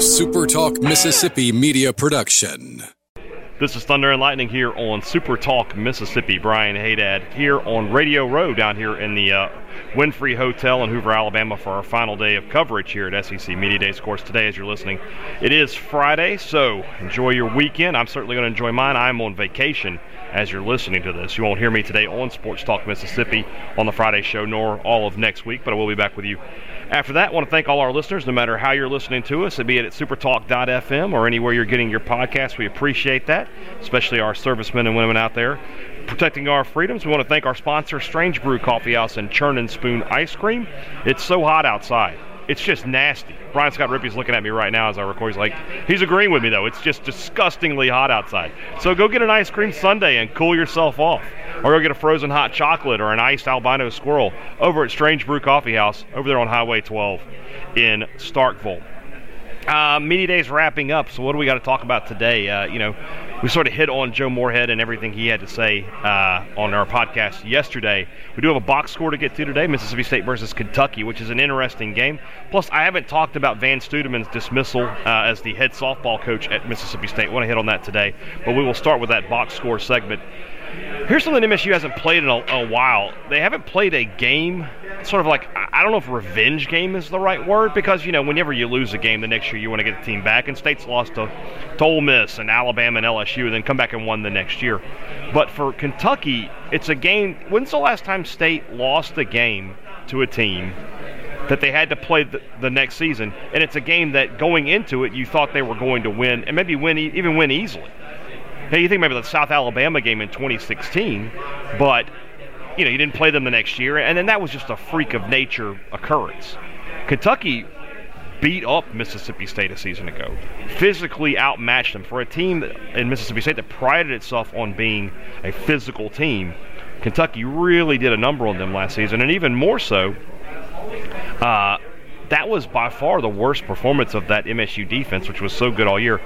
A Super Talk Mississippi media production. This is Thunder and Lightning here on Super Talk Mississippi. Brian Haydad here on Radio Row down here in the uh, Wynfrey Hotel in Hoover, Alabama for our final day of coverage here at SEC Media Days. Of course, today as you're listening, it is Friday, so enjoy your weekend. I'm certainly going to enjoy mine. I'm on vacation as you're listening to this. You won't hear me today on Sports Talk Mississippi on the Friday show, nor all of next week, but I will be back with you after that, I want to thank all our listeners, no matter how you're listening to us, be it at supertalk.fm or anywhere you're getting your podcast. We appreciate that, especially our servicemen and women out there protecting our freedoms. We want to thank our sponsor, Strange Brew Coffee House and Churn and Spoon Ice Cream. It's so hot outside. It's just nasty. Brian Scott Rippey's looking at me right now as I record. He's like, he's agreeing with me though. It's just disgustingly hot outside. So go get an ice cream sundae and cool yourself off or go get a frozen hot chocolate or an iced albino squirrel over at Strange Brew Coffee House over there on Highway 12 in Starkville. Uh, Day's wrapping up, so what do we got to talk about today? Uh, you know, we sort of hit on Joe Moorhead and everything he had to say uh, on our podcast yesterday. We do have a box score to get to today Mississippi State versus Kentucky, which is an interesting game. Plus, I haven't talked about Vann Stuedeman's dismissal uh, as the head softball coach at Mississippi State. I want to hit on that today, but we will start with that box score segment. Here's something MSU hasn't played in a, a, while. They haven't played a game, sort of like I don't know if revenge game is the right word because you know whenever you lose a game, the next year you want to get the team back. And State's lost to, to Ole Miss and Alabama and LSU, and then come back and won the next year. But for Kentucky, it's a game. When's the last time State lost a game to a team that they had to play the, the, next season. And it's a game that going into it, you thought they were going to win and maybe win even win easily. Hey, you think maybe the South Alabama game in 2016, but you know you didn't play them the next year, and then that was just a freak of nature occurrence. Kentucky beat up Mississippi State a season ago, physically outmatched them for a team in Mississippi State that prided itself on being a physical team. Kentucky really did a number on them last season, and even more so. Uh, that was by far the worst performance of that MSU defense, which was so good all year.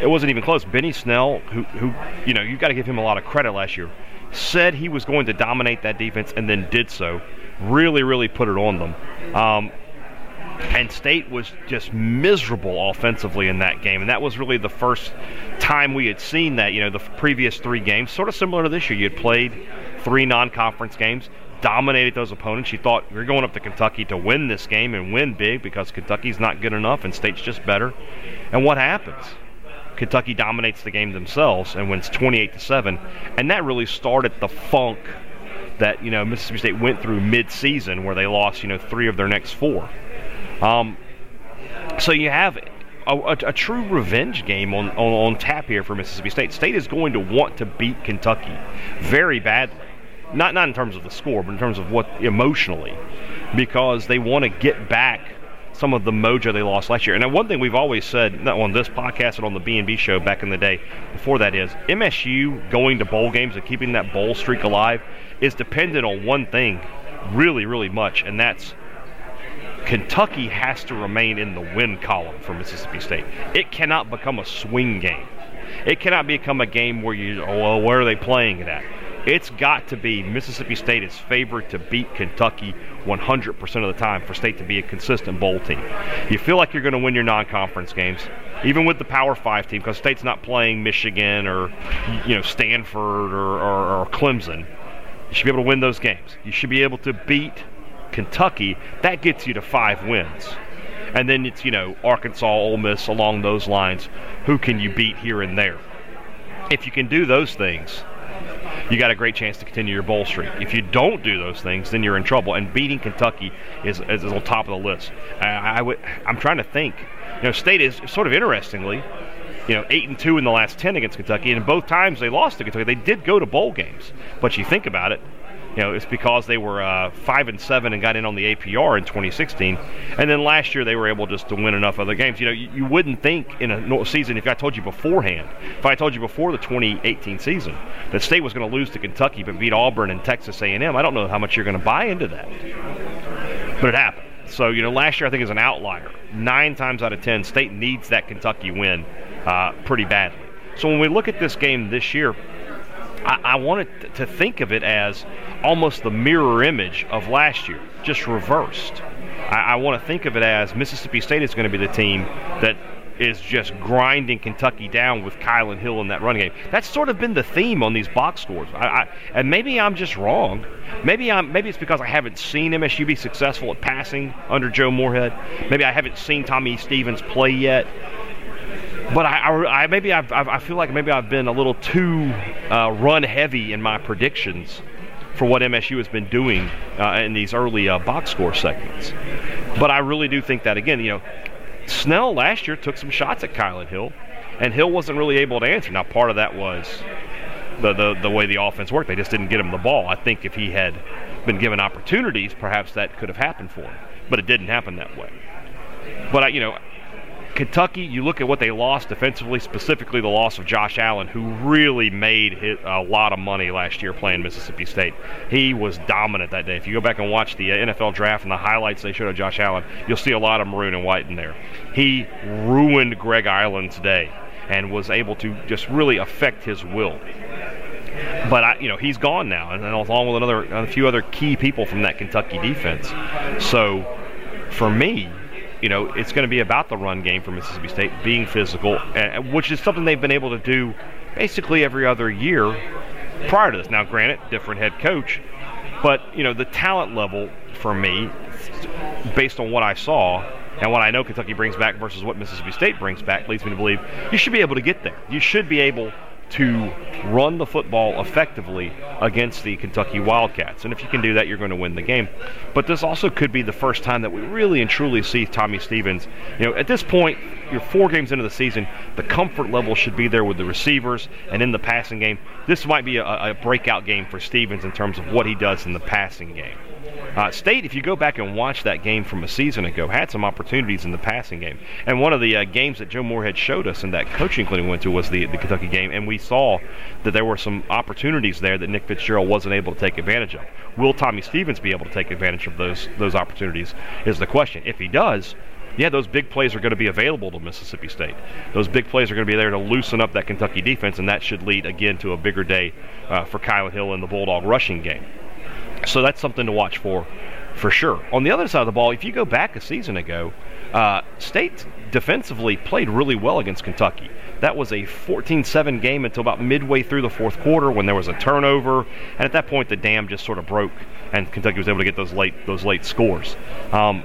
It wasn't even close. Benny Snell, who, who you know, you've got to give him a lot of credit last year, said he was going to dominate that defense and then did so. Really, really put it on them. Um, and State was just miserable offensively in that game, and that was really the first time we had seen that. You know, the previous three games, sort of similar to this year, you had played three non-conference games dominated those opponents. You thought you're going up to Kentucky to win this game and win big because Kentucky's not good enough and State's just better. And what happens? Kentucky dominates the game themselves and wins 28 to 7, and that really started the funk that you know Mississippi State went through mid-season, where they lost you know three of their next four. Um, so you have a, a, a, true revenge game on, on, on tap here for Mississippi State. State is going to want to beat Kentucky very badly not not in terms of the score, but in terms of what emotionally, because they want to get back some of the mojo they lost last year. And uh, one thing we've always said, not on this podcast and on the B&B show back in the day, before that is MSU going to bowl games and keeping that bowl streak alive is dependent on one thing, really, really much, and that's Kentucky has to remain in the win column for Mississippi State. It cannot become a swing game. It cannot become a game where you, oh, well, where are they playing it at? It's got to be Mississippi State is favored to beat Kentucky 100% of the time for State to be a consistent bowl team. You feel like you're going to win your non-conference games, even with the Power Five team, because State's not playing Michigan or you know Stanford or, or, or Clemson. You should be able to win those games. You should be able to beat Kentucky. That gets you to five wins. And then it's, you know, Arkansas, Ole Miss, along those lines. Who can you beat here and there? If you can do those things, you got a great chance to continue your bowl streak. If you don't do those things, then you're in trouble. And beating Kentucky is, is, is on top of the list. I, I would, I'm trying to think. You know, State is sort of interestingly, you know, eight and two in the last ten against Kentucky, and both times they lost to Kentucky, they did go to bowl games. But you think about it, you know, it's because they were uh, five and seven and got in on the APR in 2016, and then last year they were able just to win enough other games. You know, you, you wouldn't think in a season if I told you beforehand, if I told you before the 2018 season that State was going to lose to Kentucky but beat Auburn and Texas A&M, I don't know how much you're going to buy into that, but it happened. So you know, last year I think is an outlier. Nine times out of ten, State needs that Kentucky win uh, pretty badly. So when we look at this game this year, I, I wanted to think of it as almost the mirror image of last year, just reversed. I, I want to think of it as Mississippi State is going to be the team that is just grinding Kentucky down with Kylin Hill in that running game. That's sort of been the theme on these box scores. I, I, and maybe I'm just wrong. Maybe I'm. Maybe it's because I haven't seen MSU be successful at passing under Joe Moorhead. Maybe I haven't seen Tommy Stevens play yet. But I, I, I maybe I've, i feel like maybe I've been a little too uh, run heavy in my predictions for what MSU has been doing uh, in these early uh, box score segments. But I really do think that again, you know, Snell last year took some shots at Kylin Hill, and Hill wasn't really able to answer. Now, part of that was the, the, the way the offense worked. They just didn't get him the ball. I think if he had been given opportunities, perhaps that could have happened for him. But it didn't happen that way. But, I, you know, Kentucky, you look at what they lost defensively, specifically the loss of Josh Allen, who really made a lot of money last year playing Mississippi State. He was dominant that day. If you go back and watch the uh, NFL draft and the highlights they showed of Josh Allen, you'll see a lot of maroon and white in there. He ruined Greg Eiland's day and was able to just really affect his will. But I, you know, he's gone now, and along with another a few other key people from that Kentucky defense. So, for me, you know, it's going to be about the run game for Mississippi State, being physical, which is something they've been able to do basically every other year prior to this. Now, granted, different head coach, but you know, the talent level for me, based on what I saw and what I know Kentucky brings back versus what Mississippi State brings back, leads me to believe you should be able to get there. You should be able to run the football effectively against the Kentucky Wildcats. And if you can do that, you're going to win the game. But this also could be the first time that we really and truly see Tommy Stevens. You know, at this point, you're four games into the season. The comfort level should be there with the receivers and in the passing game. This might be a, a breakout game for Stevens in terms of what he does in the passing game. Uh, State, if you go back and watch that game from a season ago, had some opportunities in the passing game. And one of the uh, games that Joe Moorhead showed us in that coaching clinic we went to was the, the Kentucky game, and we saw that there were some opportunities there that Nick Fitzgerald wasn't able to take advantage of. Will Tommy Stevens be able to take advantage of those those opportunities? Is the question. If he does, yeah, those big plays are going to be available to Mississippi State. Those big plays are going to be there to loosen up that Kentucky defense, and that should lead again to a bigger day uh, for Kylin Hill in the Bulldog rushing game. So that's something to watch for, for sure. On the other side of the ball, if you go back a season ago, uh, State defensively played really well against Kentucky. That was a 14-7 game until about midway through the fourth quarter when there was a turnover, and at that point the dam just sort of broke, and Kentucky was able to get those late those late scores. Um,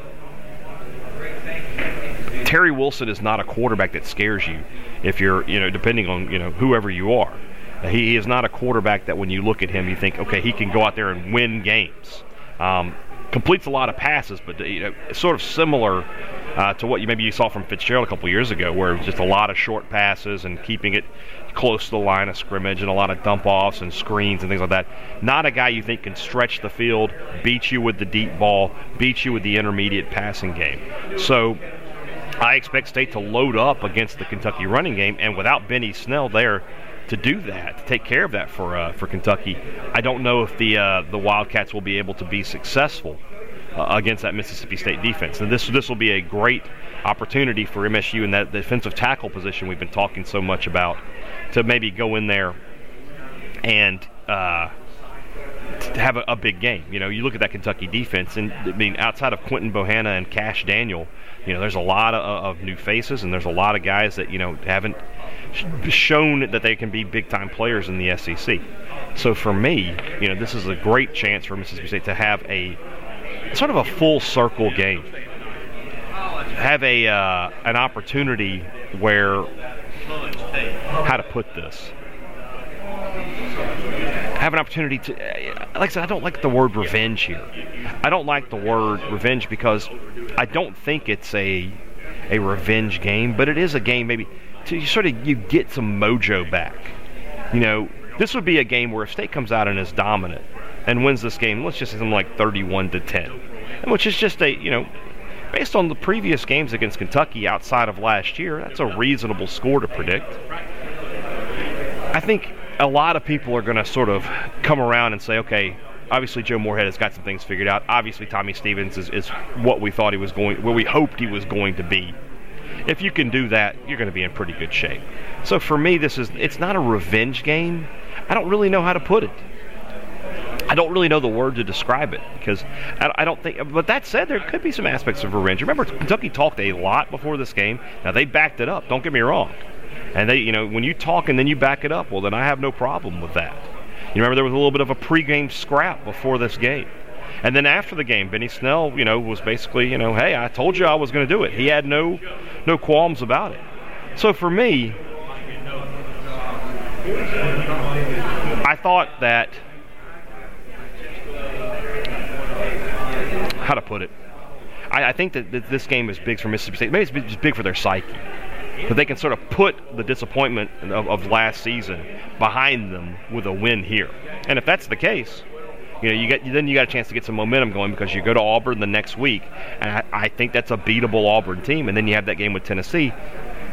Terry Wilson is not a quarterback that scares you if you're, you know, depending on, you know, whoever you are. He is not a quarterback that when you look at him, you think, okay, he can go out there and win games. Um, completes a lot of passes, but you know, sort of similar uh, to what you maybe you saw from Fitzgerald a couple years ago, where it was just a lot of short passes and keeping it close to the line of scrimmage and a lot of dump offs and screens and things like that. Not a guy you think can stretch the field, beat you with the deep ball, beat you with the intermediate passing game. So I expect State to load up against the Kentucky running game, and without Benny Snell there, to do that, to take care of that for uh, for Kentucky. I don't know if the uh, the Wildcats will be able to be successful uh, against that Mississippi State defense. And this this will be a great opportunity for MSU in that defensive tackle position we've been talking so much about to maybe go in there and uh, have a, a, big game. You know, you look at that Kentucky defense, and I mean, outside of Quinton Bohanna and Kash Daniel, you know, there's a lot of, of new faces, and there's a lot of guys that you know haven't shown that they can be big time players in the SEC. So for me, you know, this is a great chance for Mississippi State to have a sort of a full circle game. Have a uh, an opportunity where how to put this have an opportunity to uh, like I said I don't like the word revenge here. I don't like the word revenge because I don't think it's a a revenge game, but it is a game maybe to sort of you get some mojo back. You know, this would be a game where if State comes out and is dominant and wins this game, let's just say something like 31 to 10, which is just a you know, based on the previous games against Kentucky outside of last year, that's a reasonable score to predict. I think a lot of people are going to sort of come around and say, okay, obviously Joe Moorhead has got some things figured out. Obviously Tommy Stevens is, is what we thought he was going, what we hoped he was going to be if you can do that, you're going to be in pretty good shape. So for me, this is it's not a revenge game. I don't really know how to put it. I don't really know the word to describe it because I don't think. But that said, there could be some aspects of revenge. Remember, Kentucky talked a lot before this game. Now they backed it up. Don't get me wrong. And they, you know, when you talk and then you back it up, well, then I have no problem with that. You remember there was a little bit of a pregame scrap before this game. And then after the game, Benny Snell, you know, was basically, you know, hey, I told you I was going to do it. He had no, no qualms about it. So for me, I thought that how to put it. I, I think that, that, this game is big for Mississippi State. Maybe it's big for their psyche. But they can sort of put the disappointment of, of last season behind them with a win here. And if that's the case, you know, you get then you got a chance to get some momentum going because you go to Auburn the next week, and I, I think that's a beatable Auburn team. And then you have that game with Tennessee.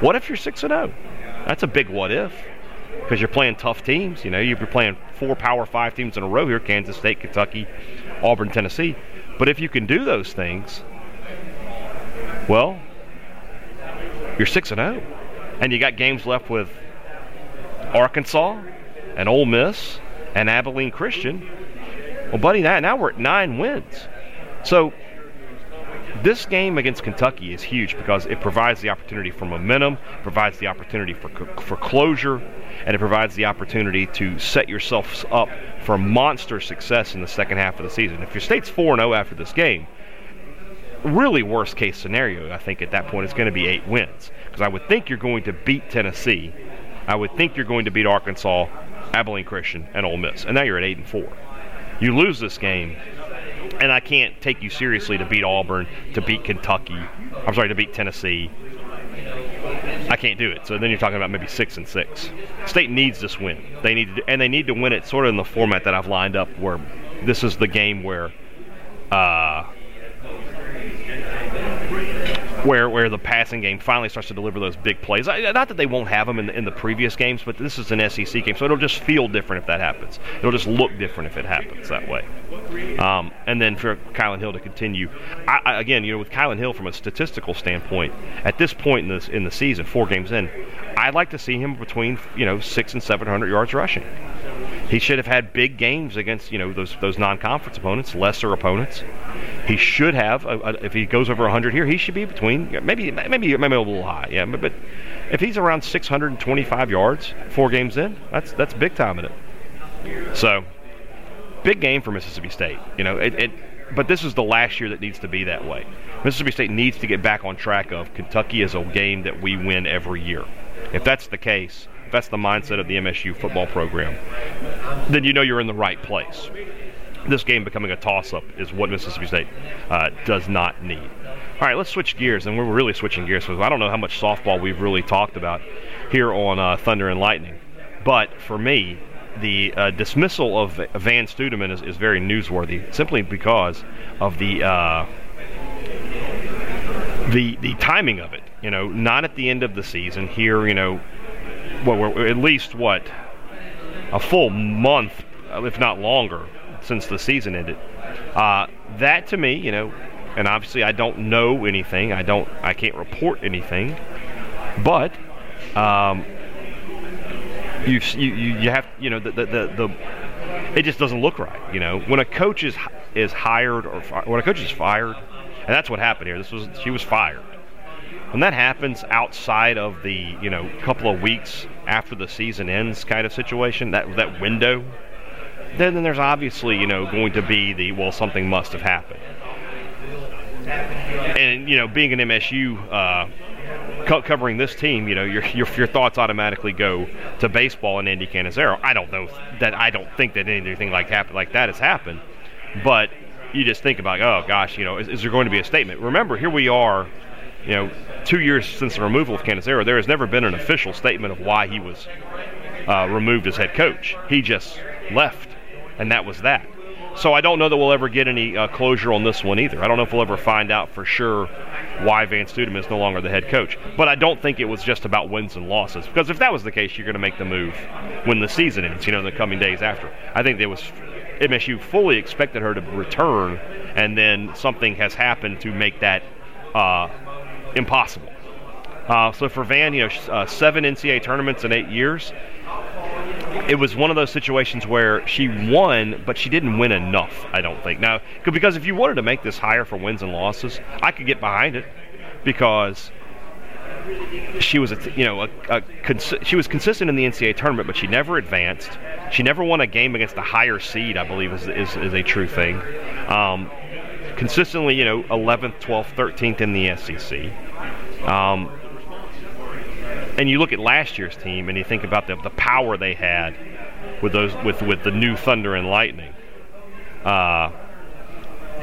What if you're six and zero? Oh? That's a big what if because you're playing tough teams. You know, you're playing four Power Five teams in a row here: Kansas State, Kentucky, Auburn, Tennessee. But if you can do those things, well, you're six and zero, oh. and you got games left with Arkansas and Ole Miss and Abilene Christian. Well, buddy, now, now we're at nine wins. So this game against Kentucky is huge because it provides the opportunity for momentum, provides the opportunity for for closure, and it provides the opportunity to set yourself up for monster success in the second half of the season. If your state's 4 0 after this game, really worst case scenario, I think at that point, it's going to be eight wins. Because I would think you're going to beat Tennessee. I would think you're going to beat Arkansas, Abilene Christian, and Ole Miss. And now you're at 8 and 4. You lose this game, and I can't take you seriously to beat Auburn, to beat Kentucky. I'm sorry, to beat Tennessee. I can't do it. So then you're talking about maybe six and six. State needs this win. They need to, and they need to win it sort of in the format that I've lined up, where this is the game where, uh, where where the passing game finally starts to deliver those big plays. Not that they won't have them in the, in the previous games, but this is an SEC game, so it'll just feel different if that happens. It'll just look different if it happens that way. Um, and then for Kylin Hill to continue, I, I, again, you know, with Kylin Hill from a statistical standpoint, at this point in this in the season, four games in, I'd like to see him between you know six and seven hundred yards rushing. He should have had big games against you know those those non-conference opponents, lesser opponents. He should have uh, uh if he goes over 100 here, he should be between maybe maybe maybe a little high, yeah. But, but if he's around 625 yards, four games in, that's that's big time in it. So big game for Mississippi State. You know, it, it but this is the last year that needs to be that way. Mississippi State needs to get back on track of Kentucky is a game that we win every year. If that's the case, that's the mindset of the MSU football program, then you know you're in the right place. This game becoming a toss up is what Mississippi State uh, does not need. All right, let's switch gears, and we're really switching gears because I don't know how much softball we've really talked about here on uh, Thunder and Lightning. But for me, the uh, dismissal of Vann Stuedeman is, is, very newsworthy simply because of the uh, the the timing of it. You know, not at the end of the season. Here, you know, well, we're at least what a full month, if not longer, since the season ended. Uh, that to me, you know, and obviously I don't know anything. I don't. I can't report anything. But um, you, you you have you know the, the the, the it just doesn't look right. You know, when a coach is is hired or when a coach is fired, and that's what happened here. This was she was fired. When that happens outside of the you know couple of weeks after the season ends kind of situation, that that window, then, then there's obviously you know going to be the well something must have happened. And you know, being an MSU uh, covering this team, you know, your, your, your thoughts automatically go to baseball and Andy Cannizaro. I don't know that I don't think that anything like happen like that has happened, but you just think about, oh gosh, you know, is, is there going to be a statement? Remember, here we are you know, two years since the removal of Cannizaro, there has never been an official statement of why he was uh, removed as head coach. He just left, and that was that. So I don't know that we'll ever get any uh, closure on this one either. I don't know if we'll ever find out for sure why Vann Stuedeman is no longer the head coach. But I don't think it was just about wins and losses because if that was the case, you're going to make the move when the season ends. You know, in the coming days after. I think there was MSU fully expected her to return, and then something has happened to make that uh, impossible. Uh, so for Vann, you know, uh, seven NCAA tournaments in eight years. it was one of those situations where she won, but she didn't win enough. I don't think now because if you wanted to make this higher for wins and losses, I could get behind it because she was a you know a, a cons- she was consistent in the NCAA tournament, but she never advanced. She never won a game against a higher seed. I believe is is, is a true thing. Um, consistently, you know, 11th, 12th, 13th in the SEC. Um, and you look at last year's team and you think about the, the power they had with those with with the new Thunder and Lightning. Uh,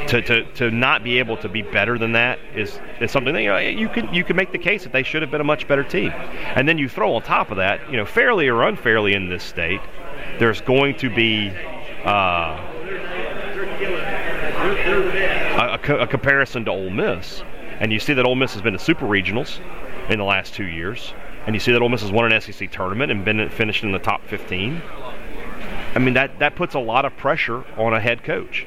to, to, to not be able to be better than that is, is something that you know you can you can make the case that they should have been a much better team, and then you throw on top of that, you know, fairly or unfairly in this state, there's going to be uh, a, a, comparison to Ole Miss, and you see that Ole Miss has been to super regionals in the last two years and you see that Ole Miss has won an SEC tournament and been finished in the top 15. I mean that that puts a lot of pressure on a head coach.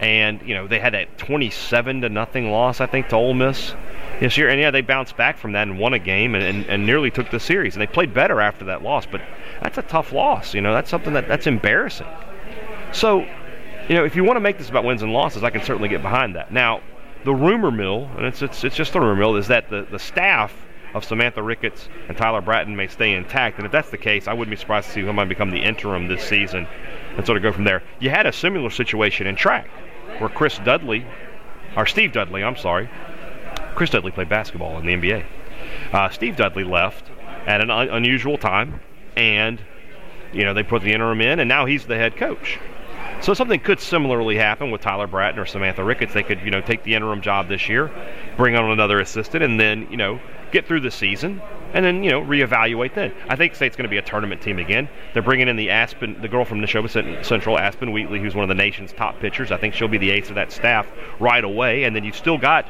And you know they had that 27 to nothing loss I think to Ole Miss this year, and yeah they bounced back from that and won a game and, and, and nearly took the series. And they played better after that loss, but that's a tough loss. You know that's something that that's embarrassing. So, you know if you want to make this about wins and losses, I can certainly get behind that. Now, the rumor mill, and it's it's, it's just a rumor mill, is that the the staff of Samantha Ricketts and Tyler Bratton may stay intact. And if that's the case, I wouldn't be surprised to see who might become the interim this season and sort of go from there. You had a similar situation in track where Chris Dudley, or Steve Dudley, I'm sorry, Chris Dudley played basketball in the NBA. Uh, Steve Dudley left at an un- unusual time, and you know they put the interim in, and now he's the head coach. So something could similarly happen with Tyler Bratton or Samantha Ricketts. They could, you know, take the interim job this year, bring on another assistant, and then, you know, get through the season, and then you know reevaluate then. I think State's going to be a tournament team again. They're bringing in the Aspen, the girl from Neshoba Central, Aspen Wheeler, who's one of the nation's top pitchers. I think she'll be the ace of that staff right away, and then you've still got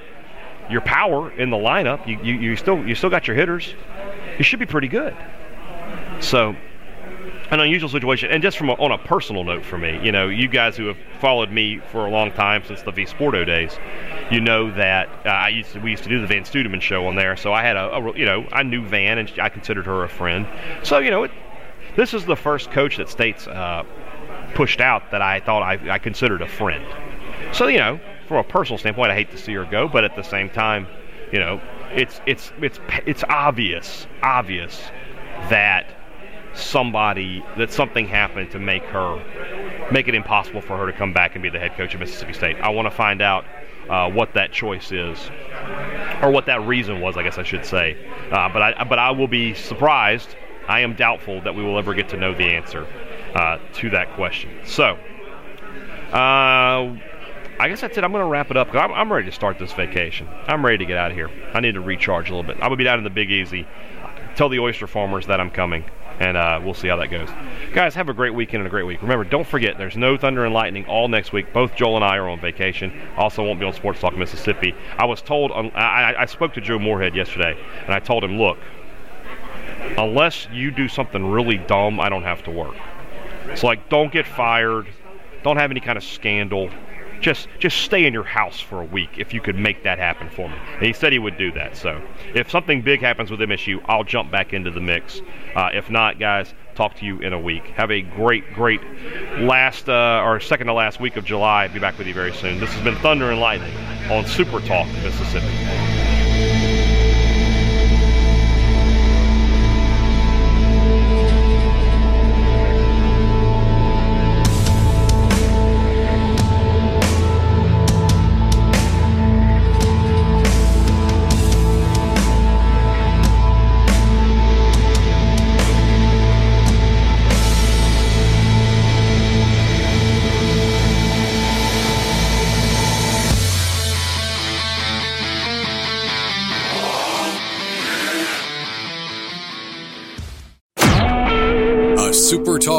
your power in the lineup. You, you, you still you still got your hitters. You should be pretty good. So an unusual situation. And just from a, on a personal note for me, you know, you guys who have followed me for a long time since the V Sporto days, you know that uh, I used to, we used to do the Vann Stuedeman show on there. So I had a, a you know I knew Vann and I considered her a friend. So you know, it, this is the first coach that State's uh, pushed out that I thought I, I considered a friend. So you know, from a personal standpoint, I hate to see her go, but at the same time, you know, it's it's it's it's obvious obvious that somebody that something happened to make her make it impossible for her to come back and be the head coach of Mississippi State. I want to find out uh, what that choice is, or what that reason was. I guess I should say. Uh, but I but I will be surprised. I am doubtful that we will ever get to know the answer uh, to that question. So. Uh, I guess that's it. I'm going to wrap it up. I'm, I'm ready to start this vacation. I'm ready to get out of here. I need to recharge a little bit. I'm going to be down in the Big Easy. Tell the oyster farmers that I'm coming and uh, we'll see how that goes. Guys, have a great weekend and a great week. Remember, don't forget, there's no Thunder and Lightning all next week. Both Joel and I are on vacation. Also, won't be on Sports Talk Mississippi. I was told, um, I, I spoke to Joe Moorhead yesterday, and I told him, look, unless you do something really dumb, I don't have to work. It's like, don't get fired, don't have any kind of scandal just just stay in your house for a week if you could make that happen for me. And he said he would do that. So if something big happens with MSU, I'll jump back into the mix. Uh, if not, guys, talk to you in a week. Have a great, great last uh, or second to last week of July. I'll Be back with you very soon. This has been Thunder and Lightning on Super Talk Mississippi.